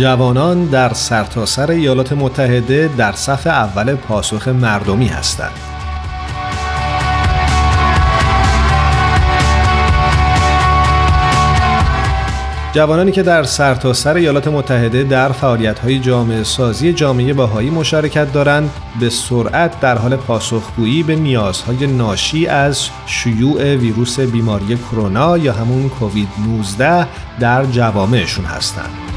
جوانان در سرتاسر ایالات متحده در صف اول پاسخ مردمی هستند. جوانانی که در سرتاسر سر ایالات متحده در فعالیت‌های جامعه سازی جامعه باهایی مشارکت دارند به سرعت در حال پاسخگویی به نیازهای ناشی از شیوع ویروس بیماری کرونا یا همون کووید 19 در جوامعشون هستند.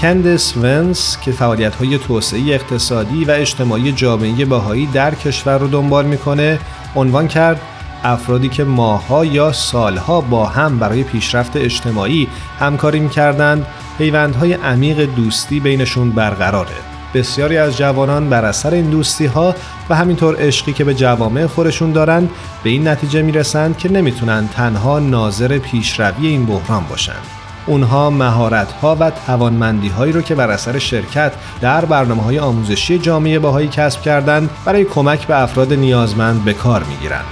کندس ونس که فعالیت های توسعه اقتصادی و اجتماعی جامعه باهایی در کشور رو دنبال می‌کنه عنوان کرد افرادی که ماها یا سالها با هم برای پیشرفت اجتماعی همکاری می‌کردند پیوندهای عمیق دوستی بینشون برقراره. بسیاری از جوانان بر اثر این دوستی ها و همینطور عشقی که به جوامع خودشون دارند به این نتیجه می‌رسند که نمی‌تونن تنها ناظر پیشروی این بحران باشند اونها مهارت ها و توانمندی هایی رو که بر اثر شرکت در برنامه های آموزشی جامعه باهایی کسب کردند برای کمک به افراد نیازمند به کار می‌گیرند.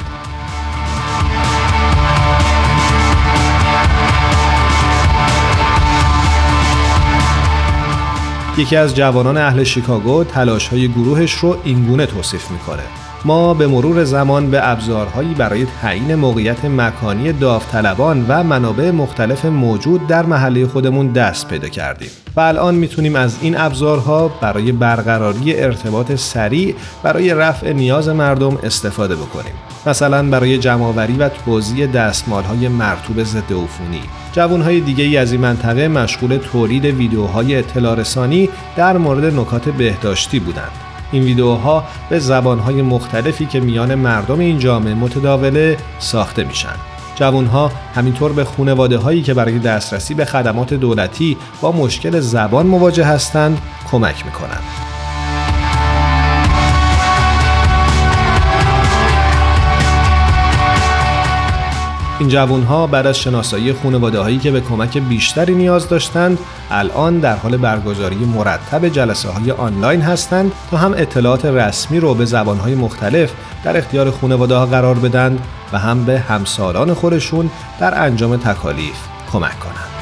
یکی از جوانان اهل شیکاگو تلاش های گروهش رو اینگونه توصیف می‌کنه ما به مرور زمان به ابزارهایی برای تعیین موقعیت مکانی داوطلبان و منابع مختلف موجود در محله خودمون دست پیدا کردیم و الان می‌تونیم از این ابزارها برای برقراری ارتباط سریع برای رفع نیاز مردم استفاده بکنیم. مثلا برای جمعآوری و توزیع دستمالهای مرتوب ضد عفونی. جوانهای دیگه ای از این منطقه مشغول تولید ویدیوهای اطلاع رسانی در مورد نکات بهداشتی بودند. این ویدیوها به زبانهای مختلفی که میان مردم این جامعه متداوله ساخته میشن. جوانها همینطور به خونواده هایی که برای دسترسی به خدمات دولتی با مشکل زبان مواجه هستند کمک می‌کنند. این جوان ها بعد از شناسایی خانواده هایی که به کمک بیشتری نیاز داشتند الان در حال برگزاری مرتب جلسه های آنلاین هستند تا هم اطلاعات رسمی رو به زبان های مختلف در اختیار خانواده ها قرار بدن و هم به همسالان خودشون در انجام تکالیف کمک کنند.